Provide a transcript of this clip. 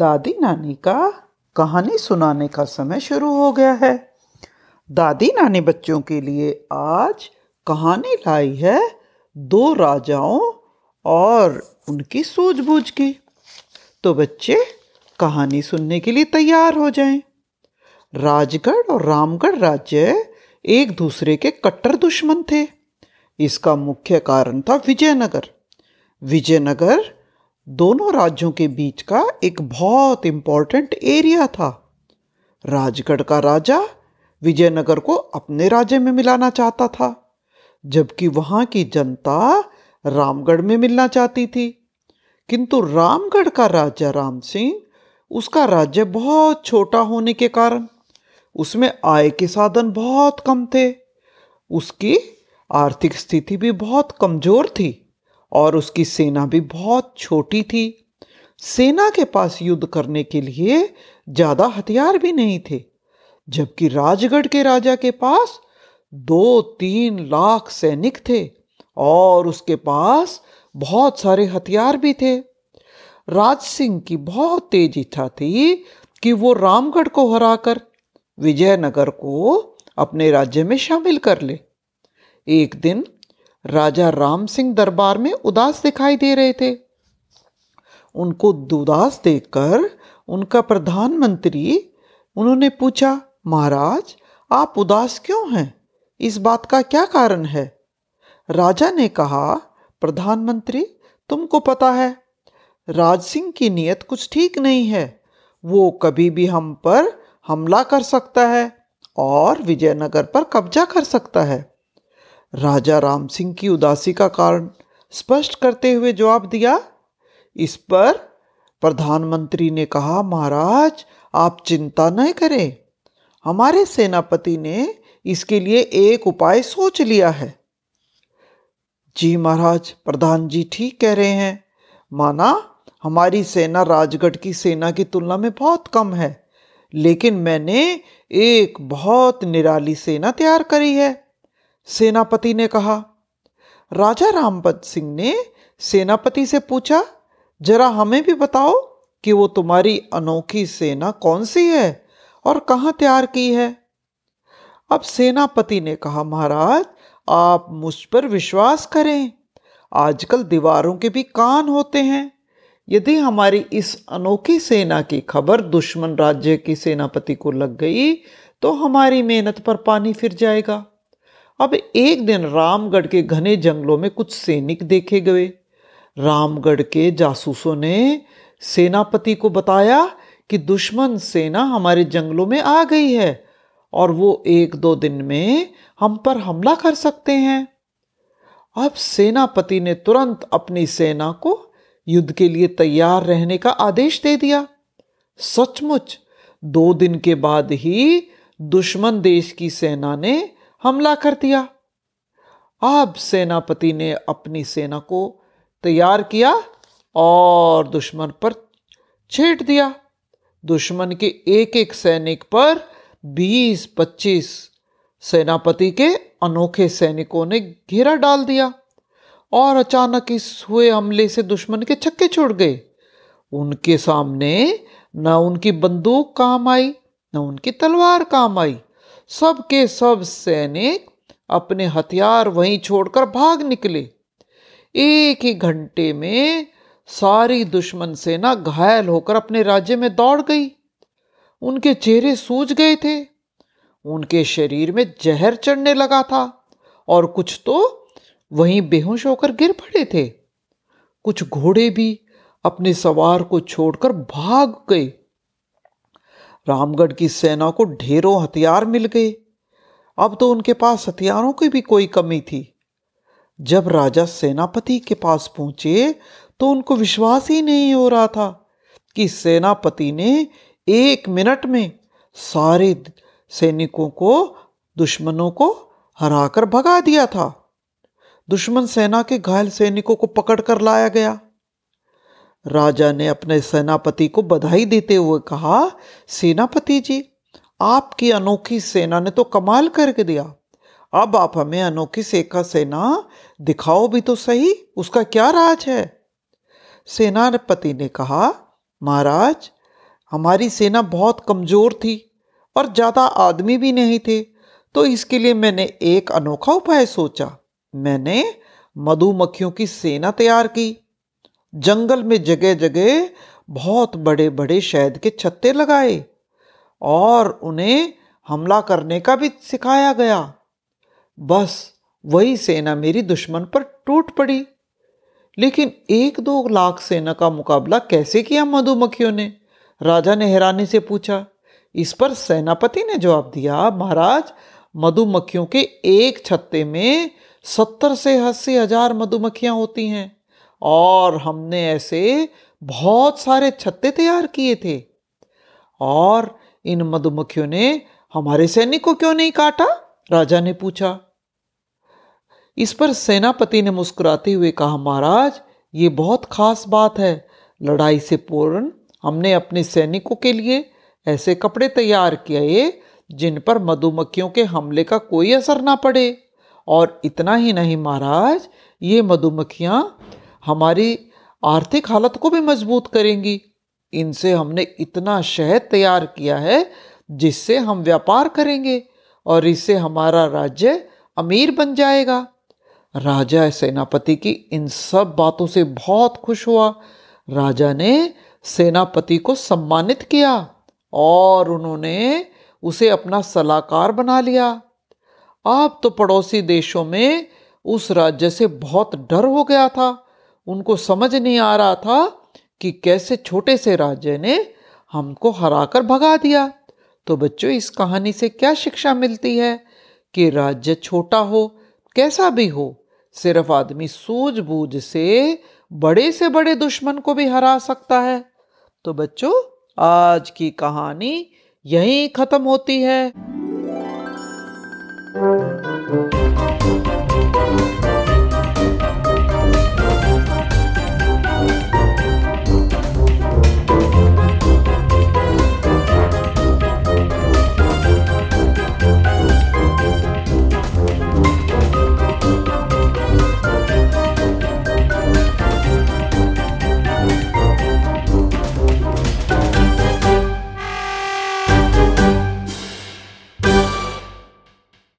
दादी नानी का कहानी सुनाने का समय शुरू हो गया है। दादी नानी बच्चों के लिए आज कहानी लाई है दो राजाओं और उनकी सूझबूझ की। तो बच्चे, कहानी सुनने के लिए तैयार हो जाएँ। राजगढ़ और रामगढ़ राज्य एक दूसरे के कट्टर दुश्मन थे। इसका मुख्य कारण था विजयनगर। विजयनगर दोनों राज्यों के बीच का एक बहुत इंपॉर्टेंट एरिया था। राजगढ़ का राजा विजयनगर को अपने राज्य में मिलाना चाहता था, जबकि वहाँ की जनता रामगढ़ में मिलना चाहती थी। किंतु रामगढ़ का राजा राम सिंह, उसका राज्य बहुत छोटा होने के कारण, उसमें आय के साधन बहुत कम थे, उसकी आर्थिक स्थिति भी बहुत कमज़ोर थी। और उसकी सेना भी बहुत छोटी थी। सेना के पास युद्ध करने के लिए ज़्यादा हथियार भी नहीं थे, जबकि राजगढ़ के राजा के पास दो तीन लाख सैनिक थे और उसके पास बहुत सारे हथियार भी थे। राज सिंह की बहुत तेज इच्छा थी कि वो रामगढ़ को हराकर विजयनगर को अपने राज्य में शामिल कर ले। एक दिन राजा राम सिंह दरबार में उदास दिखाई दे रहे थे। उनको उदास देखकर उनका प्रधानमंत्री, उन्होंने पूछा, महाराज, आप उदास क्यों हैं? इस बात का क्या कारण है? राजा ने कहा, प्रधानमंत्री, तुमको पता है, राज सिंह की नीयत कुछ ठीक नहीं है। वो कभी भी हम पर हमला कर सकता है और विजयनगर पर कब्जा कर सकता है। राजा राम सिंह की उदासी का कारण स्पष्ट करते हुए जवाब दिया, इस पर प्रधानमंत्री ने कहा, महाराज, आप चिंता न करें। हमारे सेनापति ने इसके लिए एक उपाय सोच लिया है। जी महाराज, प्रधान जी ठीक कह रहे हैं। माना हमारी सेना राजगढ़ की सेना की तुलना में बहुत कम है, लेकिन मैंने एक बहुत निराली सेना तैयार करी है। सेनापति ने कहा, राजा रामपत सिंह ने सेनापति से पूछा, जरा हमें भी बताओ कि वो तुम्हारी अनोखी सेना कौन सी है और कहाँ तैयार की है? अब सेनापति ने कहा, महाराज, आप मुझ पर विश्वास करें। आजकल दीवारों के भी कान होते हैं। यदि हमारी इस अनोखी सेना की खबर दुश्मन राज्य की सेनापति को लग गई तो हमारी मेहनत पर पानी फिर जाएगा। अब एक दिन रामगढ़ के घने जंगलों में कुछ सैनिक देखे गए। रामगढ़ के जासूसों ने सेनापति को बताया कि दुश्मन सेना हमारे जंगलों में आ गई है और वो एक दो दिन में हम पर हमला कर सकते हैं। अब सेनापति ने तुरंत अपनी सेना को युद्ध के लिए तैयार रहने का आदेश दे दिया। सचमुच, दो दिन के बाद ही दुश्मन देश की सेना ने हमला कर दिया। अब सेनापति ने अपनी सेना को तैयार किया और दुश्मन पर छेड़ दिया। दुश्मन के एक एक सैनिक पर 20-25 सेनापति के अनोखे सैनिकों ने घेरा डाल दिया और अचानक इस हुए हमले से दुश्मन के छक्के छोड़ गए। उनके सामने न उनकी बंदूक काम आई, न उनकी तलवार काम आई। सब के सब सैनिक अपने हथियार वहीं छोड़कर भाग निकले। एक ही घंटे में सारी दुश्मन सेना घायल होकर अपने राज्य में दौड़ गई। उनके चेहरे सूज गए थे। उनके शरीर में जहर चढ़ने लगा था और कुछ तो वहीं बेहोश होकर गिर पड़े थे। कुछ घोड़े भी अपने सवार को छोड़कर भाग गए। रामगढ़ की सेना को ढेरों हथियार मिल गए। अब तो उनके पास हथियारों की भी कोई कमी थी। जब राजा सेनापति के पास पहुँचे तो उनको विश्वास ही नहीं हो रहा था कि सेनापति ने एक मिनट में सारे सैनिकों को, दुश्मनों को हराकर भगा दिया था। दुश्मन सेना के घायल सैनिकों को पकड़कर लाया गया। राजा ने अपने सेनापति को बधाई देते हुए कहा, सेनापति जी, आपकी अनोखी सेना ने तो कमाल करके दिया। अब आप हमें अनोखी सेखा सेना दिखाओ भी तो सही, उसका क्या राज है? सेनापति ने कहा, महाराज, हमारी सेना बहुत कमज़ोर थी और ज़्यादा आदमी भी नहीं थे तो इसके लिए मैंने एक अनोखा उपाय सोचा। मैंने मधुमक्खियों की सेना तैयार की। जंगल में जगह जगह बहुत बड़े बड़े शहद के छत्ते लगाए और उन्हें हमला करने का भी सिखाया गया। बस वही सेना मेरी दुश्मन पर टूट पड़ी। लेकिन एक दो लाख सेना का मुकाबला कैसे किया मधुमक्खियों ने? राजा ने हैरानी से पूछा। इस पर सेनापति ने जवाब दिया, महाराज, मधुमक्खियों के एक छत्ते में सत्तर से अस्सी हज़ार मधुमक्खियाँ होती हैं। और हमने ऐसे बहुत सारे छत्ते तैयार किए थे। और इन मधुमक्खियों ने हमारे सैनिक को क्यों नहीं काटा? राजा ने पूछा। इस पर सेनापति ने मुस्कुराते हुए कहा, महाराज, ये बहुत खास बात है। लड़ाई से पूर्ण हमने अपने सैनिकों के लिए ऐसे कपड़े तैयार किए जिन पर मधुमक्खियों के हमले का कोई असर ना पड़े। और इतना ही नहीं, महाराज, ये मधुमक्खियाँ हमारी आर्थिक हालत को भी मज़बूत करेंगी। इनसे हमने इतना शहद तैयार किया है जिससे हम व्यापार करेंगे और इससे हमारा राज्य अमीर बन जाएगा। राजा सेनापति की इन सब बातों से बहुत खुश हुआ। राजा ने सेनापति को सम्मानित किया और उन्होंने उसे अपना सलाहकार बना लिया। अब तो पड़ोसी देशों में उस राज्य से बहुत डर हो गया था। उनको समझ नहीं आ रहा था कि कैसे छोटे से राज्य ने हमको हराकर भगा दिया। तो बच्चों, इस कहानी से क्या शिक्षा मिलती है? कि राज्य छोटा हो, कैसा भी हो, सिर्फ़ आदमी सूझबूझ से बड़े से बड़े दुश्मन को भी हरा सकता है। तो बच्चों, आज की कहानी यहीं खत्म होती है।